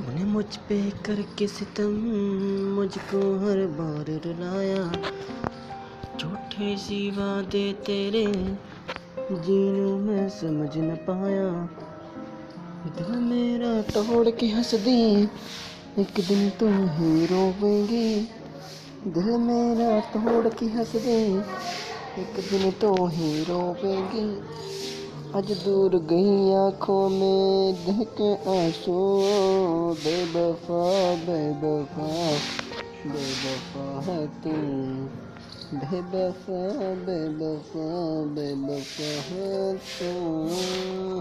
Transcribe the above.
मुझ पे करके सितम, मुझको हर बार रुलाया। झूठे सी वादे तेरे जीने में समझ न पाया। दिल मेरा तोड़ के हंस दी, एक दिन तुम ही रोवेंगी दिल मेरा तोड़ के हंस दे, एक दिन तो ही रोवेंगी आज दूर गई आँखों में देख के आँसू। बेबफा बेबफा बेबफा है तू। बेबफा बेबफा बेबफा है तू।